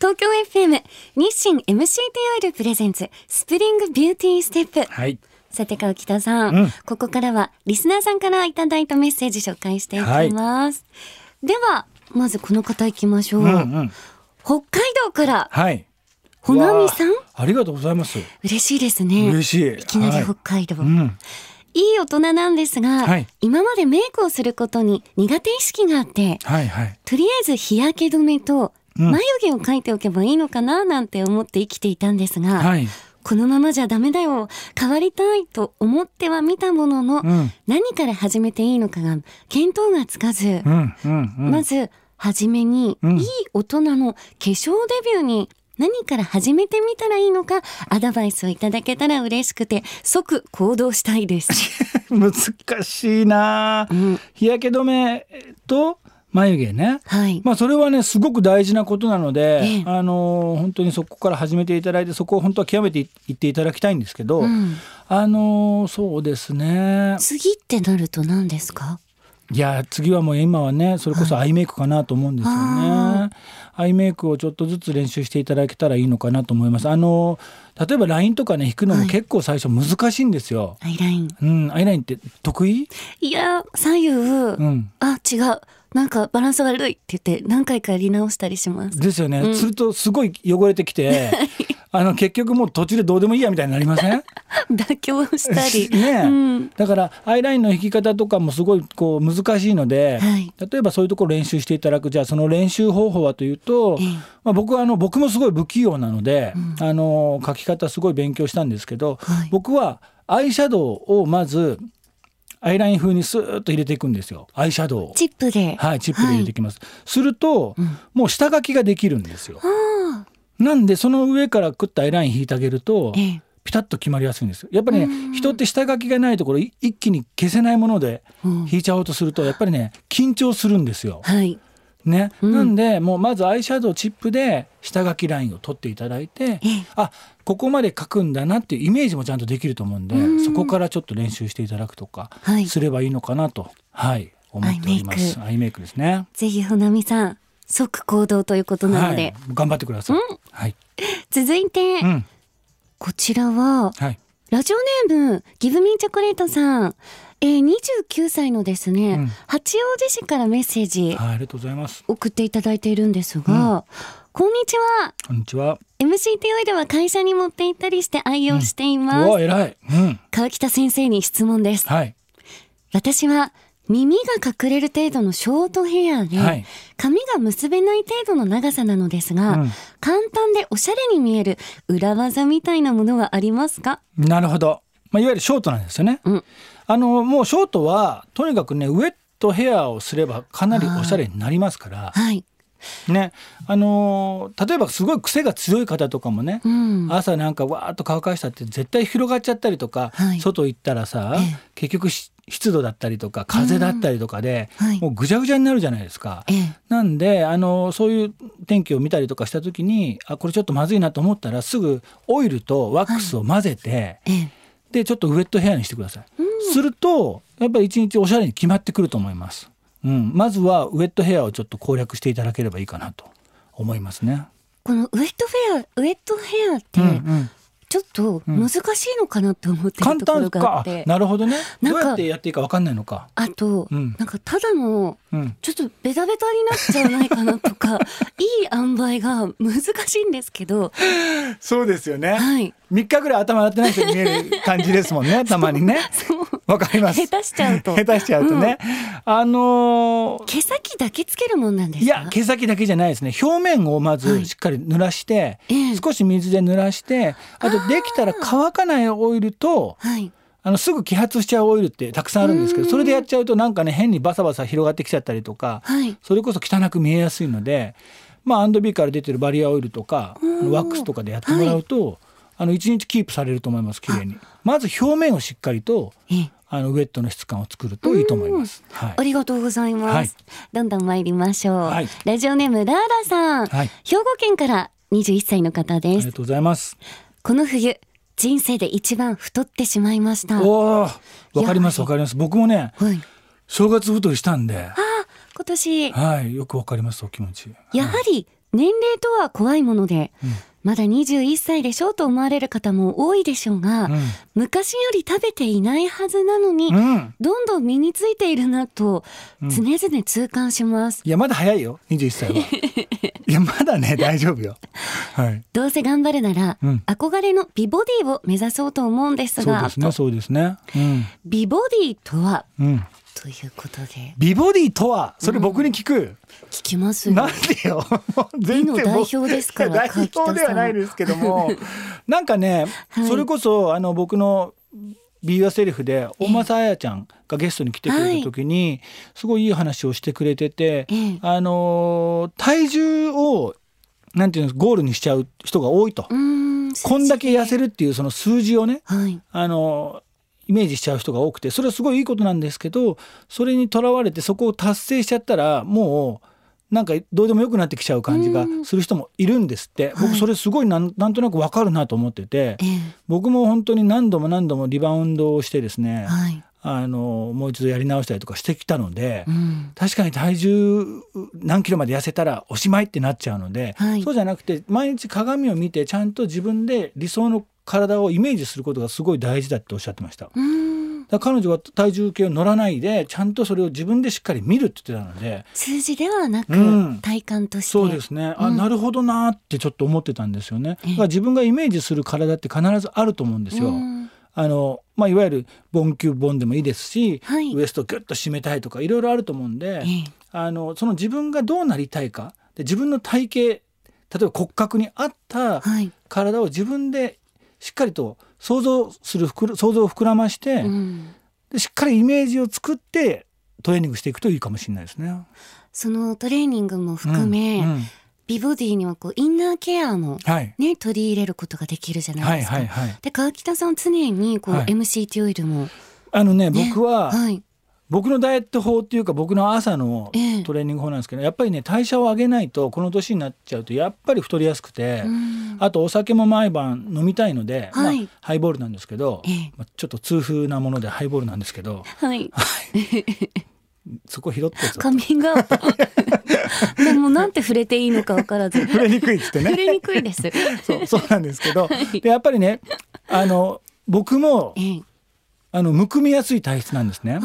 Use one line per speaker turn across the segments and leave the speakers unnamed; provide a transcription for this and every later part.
東京 FM 日清 MCT オイル presents Spring Beauty Step。
はい。
さて、河北さん,、
うん
ここからはリスナーさんからいただいたメッセージ紹介していきます。では、まずこの方行きましょう。
うんうん。
北海道から、
はい。
ほなみさん？
わあありがとうございます。
嬉しいですね。
嬉しい。
いきなり
はい
北海道。
うん。
いい大人なんですが、
はい
今までメイクをすることに苦手意識があって、
はいはい。
とりあえず日焼け止めと
うん
眉毛を描いておけばいいのかななんて思って生きていたんですが、
はい。
このままじゃダメだよ、変わりたいと思ってはみたものの、
うん。
何から始めていいのかが見当がつかず、
うんうんうん。
まず、はじめに、
うん
いい大人の化粧デビューに何から始めてみたらいいのか、アドバイスをいただけたら嬉しくて、即行動したいです。
難しいな
う。ん、
日焼け止めと眉毛ね。
はい。
まあそれはねすごく大事なことなので、
ええ
あの本当にそこから始めていただいてそこを本当は極めていっていただきたいんですけど、
うん
あのそうですね
次ってなると何ですか？
いや次はもう今はねそれこそアイメイクかなと思うんですよね。
あ
アイメイクをちょっとずつ練習していただけたらいいのかなと思います。あの例えばラインとかね引くのも結構最初難しいんですよ。
アイライン。
うん、アイラインって得意？
いや、左右、
うん。
あ、違う。なんかバランス悪いって言って何回かやり直したりします。
ですよね、
うん。
するとすごい汚れてきてあの結局もう途中でどうでもいいやみたいになりません？
妥協したり。
ねえ。
うん。
だからアイラインの引き方とかもすごいこう難しいので、
はい。
例えばそういうところ練習していただく。じゃあその練習方法はというと、
ええ。
まあ、僕はあの僕もすごい不器用なので、あの書き方すごい勉強したんですけど、
はい。
僕はアイシャドウをまずアイライン風にスーッと入れていくんですよアイシャドウを。
チップで。
はい、チップで入れていきます。すると、もう下書きができるんですよ。
あ
なんでその上からクッとアイライン引いてあげると
あ。ええ。
ピタッと決まりやすいんですよ。やっぱりね人って下書きがないところい一気に消せないもので
うん
引いちゃおうとするとやっぱりね緊張するんですよ。
はい。
ね、
うん
なんでもうまずアイシャドウチップで下書きラインを取っていただいて
ええ
あここまで書くんだなっていうイメージもちゃんとできると思うんで
うん
そこからちょっと練習していただくとか
はい
すればいいのかなと、はい、思っております。アイメイクですね。
ぜひ、ほなみさん、即行動ということなので。
はい、頑張ってください。はい、
続いて、
うん、
こちらは、
はい。
ラジオネーム、ギブミーチョコレートさん。えー、29歳のですね、
うん
八王子市からメッセージ
はい、ありがとうございます。
送っていただいているんですが、こんにちは。
こんにちは。
MCT オイルは会社に持って行ったりして愛用しています。
おー、偉い。うん、
川北先生に質問です。
はい、
私は耳が隠れる程度のショートヘアで、
はい
髪が結べない程度の長さなのですが、
うん
簡単でおしゃれに見える裏技みたいなものはありますか？
なるほど。まあ、いわゆるショートなんですよね。
うん
あの、もうショートは、とにかくね、ウェットヘアをすれば、かなりおしゃれになりますから。
はい。
ね、あのー例えばすごい癖が強い方とかもね、
うん。
朝なんかわーっと乾かしたって絶対広がっちゃったりとか、
はい
外行ったらさ、
ええ
結局し湿度だったりとか風だったりとかで、
はい
もうぐちゃぐちゃになるじゃないですか。
ええ。
なんであのそういう天気を見たりとかした時にあこれちょっとまずいなと思ったらすぐオイルとワックスを混ぜて、
ええ。
でちょっとウェットヘアにしてください。するとやっぱり一日おしゃれに決まってくると思います。うん、まずはウェットヘアをちょっと攻略していただければいいかなと思いますね。
このウェットフェア、ウェットヘアって、
うんうん
ちょっと難しいのかなって思って
簡
るところがあって。
なるほどねどうやってやっていいか分かんないのか。
あと、
うん
なんかただの、
うん、
ちょっとベタベタになっちゃわないかなとか、いい塩梅が難しいんですけど、
そうですよね。
はい。
3日ぐらい頭洗ってない人に見える感じですもんね たまにね。わかります。
下手しちゃうと
下手しちゃうとね。あのー
毛先だけつけるもんなんですか？
いや毛先だけじゃないですね表面をま
はい
ずしっかり濡らして、
ええ
少し水で濡らしてあとできたら乾かないオイルと
はい。
あのすぐ揮発しちゃうオイルってたくさんあるんですけどそれでやっちゃうとなんかね変にバサバサ広がってきちゃったりとか
はい。
それこそ汚く見えやすいのでまあアンドビーから出てるバリアオイルとか
うん
ワックスとかでやってもらうと、あの1日キープされると思います綺麗にまず表面をしっかりと
ええ。
あのウェットの質感を作るといいと思います。はい
ありがとうございます。
はい
どんどん参りましょう。
はい
ラジオネームラーラさん、
はい
兵庫県から21歳の方です
ありが。とうございます。
この冬、人生で一番太ってしまいました。
わかりますわかります。僕もね、
い。
正月太りしたんで、
今年、
はい、よくわかりますお気持ち。
やはり年齢とは怖いもので、
うん。
まだ21歳でしょうと思われる方も多いでしょうが、
うん。
昔より食べていないはずなのに、
うん。
どんどん身についているなと
うん。
常々痛感します。
いやまだ早いよ21歳は。いやまだね大丈夫よ。はい。
どうせ頑張るなら、
うん。
憧れの美ボディを目指そうと思うんですが、
そうですね
と
そうですね。うん。
美ボディとは
うん
ということで。
美ボディとはそれ僕に聞く、
聞きますよ。
なんでよ。全然
代表ですから
代表ではないですけども。なんかね、
はい。
それこそあの僕のビーアセリフで大政彩ちゃんがゲストに来てくれた時に、すごいいい話をしてくれてて、
ええ。
あのー体重をなんていうのゴールにしちゃう人が多いと、こんだけ痩せるっていうその数字をね
はい。
あのイメージしちゃう人が多くてそれはすごいいいことなんですけどそれにとらわれてそこを達成しちゃったらもうなんかどうでもよくなってきちゃう感じがする人もいるんですって。
はい。
僕それすごいなんなんとなくわかるなと思ってて
ええ。
僕も本当に何度も何度もリバウンドをしてですね
はい。
あのもう一度やり直したりとかしてきたので
うん。
確かに体重何キロまで痩せたらおしまいってなっちゃうので、
はい。
そうじゃなくて毎日鏡を見てちゃんと自分で理想の体をイメージすることがすごい大事だっておっしゃってました。彼女は体重計を乗らないでちゃんとそれを自分でしっかり見るって言ってたので。
数字ではなく、
うん。
体感として。
そうですね。あ、
うん。
なるほどなってちょっと思ってたんですよね。だから自分がイメージする体って必ずあると思うんですよ。
うん。
あのまあ、いわゆるボンキューボンでもいいですし、
はい。
ウエストをギュッと締めたいとかいろいろあると思うんで、
ええ。
あのその自分がどうなりたいか。で自分の体型例えば骨格に合った
はい、
体を自分でしっかりと想像する想像を膨らまして、
うん、
でしっかりイメージを作ってトレーニングしていくといいかもしれないですね。
そのトレーニングも含め、
うんうん。
美ボディにはこうインナーケアも
はい、
ね取り入れることができるじゃな
はいい
ですか。
はいはい
で川北さん常にこう、
はい。
MCT オイルも、
あのね
ね。
僕は、
はい
僕のダイエット法っていうか僕の朝の
ええ。
トレーニング法なんですけどやっぱりね代謝を上げないとこの年になっちゃうとやっぱり太りやすくて、
うん。
あとお酒も毎晩飲みたいので、
はい。
まあ、ハイボールなんですけど、
ええ。
まあ、ちょっと痛風なものでハイボールなんですけど
はい。
そこ拾ってぞ
カミングアウト。でもなんて触れていいのか分からず。
触れにくいっつってね。
触れにくいです。
そうそうなんですけど、でやっぱりねあの僕も
ええ。
あのむくみやすい体質なんですね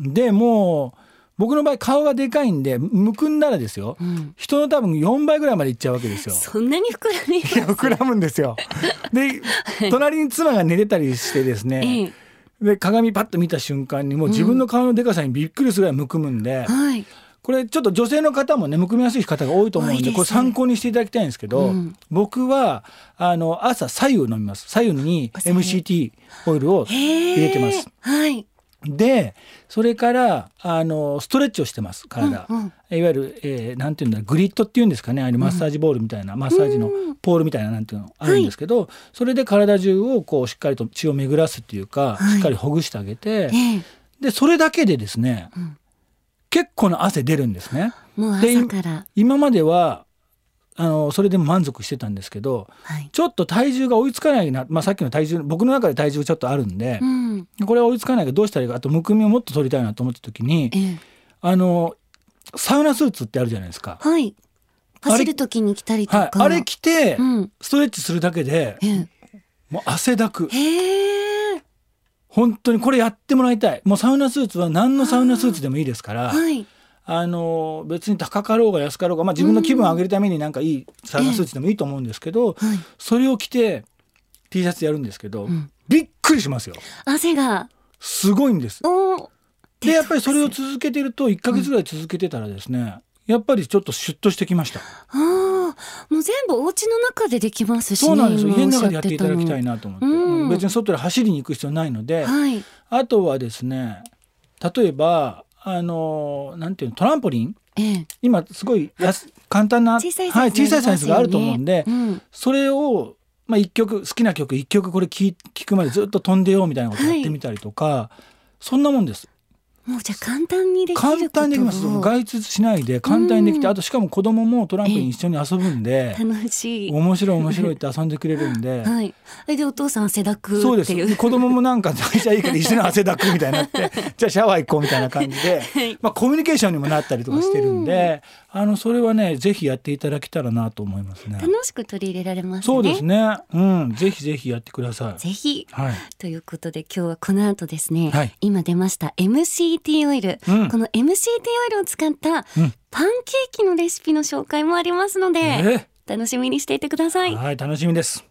でもう僕の場合顔がでかいんでむくんだらですよ。
うん、
人の多分4倍ぐらいまでいっちゃうわけですよ。
そんなに膨らみ
膨らむんですよ。で隣に妻が寝てたりしてですね、
ええ。
で鏡パッと見た瞬間にもう自分の顔のでかさにびっくりするぐらいむくむんで、
はい。
これちょっと女性の方もねむくみやすい方が多いと思うん
です
でこれ参考にしていただきたいんですけど、
うん。
僕はあの朝左右飲みます。左右に MCT オイルを
入
入れてます。
はい
でそれからあのストレッチをしてます体、
うんうん。
いわゆる、えーなんていうんだグリッドっていうんですかねあれマッサージボールみたいな、マッサージのポールみたいななんていうのあるんですけど、それで体中をこうしっかりと血を巡らすっていうか、
はい。
しっかりほぐしてあげて、
ええ。
でそれだけでですね、
ん。
結構な汗出るんですね。
もう
で
朝から。
今まではあのそれでも満足してたんですけど
はい。
ちょっと体重が追いつかないな、まあ、さっきの体重僕の中で体重ちょっとあるんで
う、ん。
これは追いつかないからどうしたらいいかあとむくみをもっと取りたいなと思った時に
ええ。
あのサウナスーツってあるじゃないですか。
はい。
あれ
走る時に来たりとか、
はい、あれ着て
うん。
ストレッチするだけで
ええ。
もう汗だく。本当にこれやってもらいたい。もうサウナスーツは何のサウナスーツでもいいですから
はい
あの別に高かろうが安かろうが、まあ、自分の気分を上げるためになんかいいサウナスーツでもいいと思うんですけど、
はい。
それを着て T シャツやるんですけど、
ん。
びっくりしますよ。
汗が。
すごいんです。
お
でやっぱりそれを続けてると1ヶ月ぐらい続けてたらですね、やっぱりちょっとシュッとしてきました。
ああもう全部お家の中でできますしね
そうなんですよ。
今
家の中でやっていただきたい
な
なと思って、
うん。
うん。別に外で走りに行く必要ないので、
はい。
あとはですね例えばあのなんていうのトランポリン？
ええ。
今すごいやす簡単な
小さいサ
はい、
イズ
小さいサイズがあると思うんで、
うん。
それを、まあ、一曲好きな曲一曲これ聴聴くまでずっと飛んでようみたいなことやってみたりとか、そんなもんです
もうじゃあ簡単にできること。を
簡単にできます。外出しないで簡単にできて、
うん。
あとしかも子供もトランポリン一緒に遊ぶんで、
楽しい。
面白い面白いって遊んでくれるんで。
はい。えでお父さん汗だく
そうです。子供もなんか代謝いいから一緒に汗だくみたいになって じゃあシャワー行こうみたいな感じで、まあ、コミュニケーションにもなったりとかしてるんで、あのそれはねぜひやっていただけたらなと思いますね。
楽しく取り入れられますね。
そうですね。うん、ぜひぜひやってください。
ぜひ。
はい。
ということで今日はこの後ですね、
はい
今出ました MCT オイル、
うん
この MCT オイルを使った
うん
パンケーキのレシピの紹介もありますので、
え
楽しみにしていてください。
はい、楽しみです。